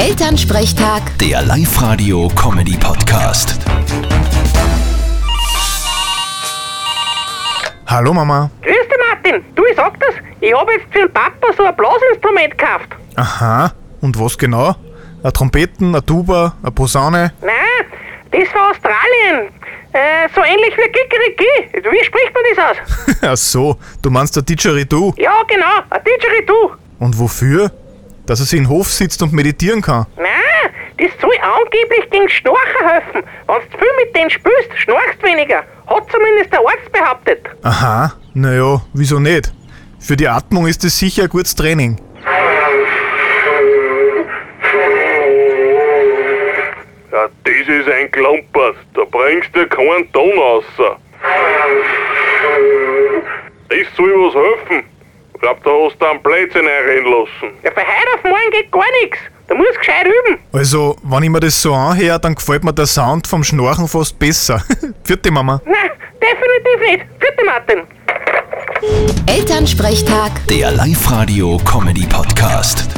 Elternsprechtag, Der Live-Radio-Comedy-Podcast. Hallo Mama. Grüß dich, Martin. Du, ich sag das, ich habe jetzt für den Papa so ein Blasinstrument gekauft. Aha. Und was genau? Eine Trompeten, eine Tuba, eine Posaune? Nein, das war Australien. Äh, so ähnlich wie Kikeriki. Wie spricht man das aus? Ach so, du meinst der Didgeridoo. ja, genau, ein Didgeridoo. Und wofür? Dass er sich in den Hof sitzt und meditieren kann. Nein, das soll angeblich gegen Schnorchen helfen. Wenn du viel mit denen spielst, schnorchst weniger. Hat zumindest der Arzt behauptet. Aha. Naja, wieso nicht? Für die Atmung ist es sicher ein gutes Training. Ja, das ist ein Klumpert. Da bringst du keinen Ton raus. Das soll was helfen. Ich glaub, da hast du einen Blödsinn einrennen lassen. Ja, von heute auf morgen geht gar nichts. Da musst du gescheit üben. Also, wenn ich mir das so anhöre, dann gefällt mir der Sound vom Schnorchen fast besser. Vierte Mama. Nein, definitiv nicht. Bitte, Martin. Elternsprechtag. Der Live-Radio-Comedy-Podcast.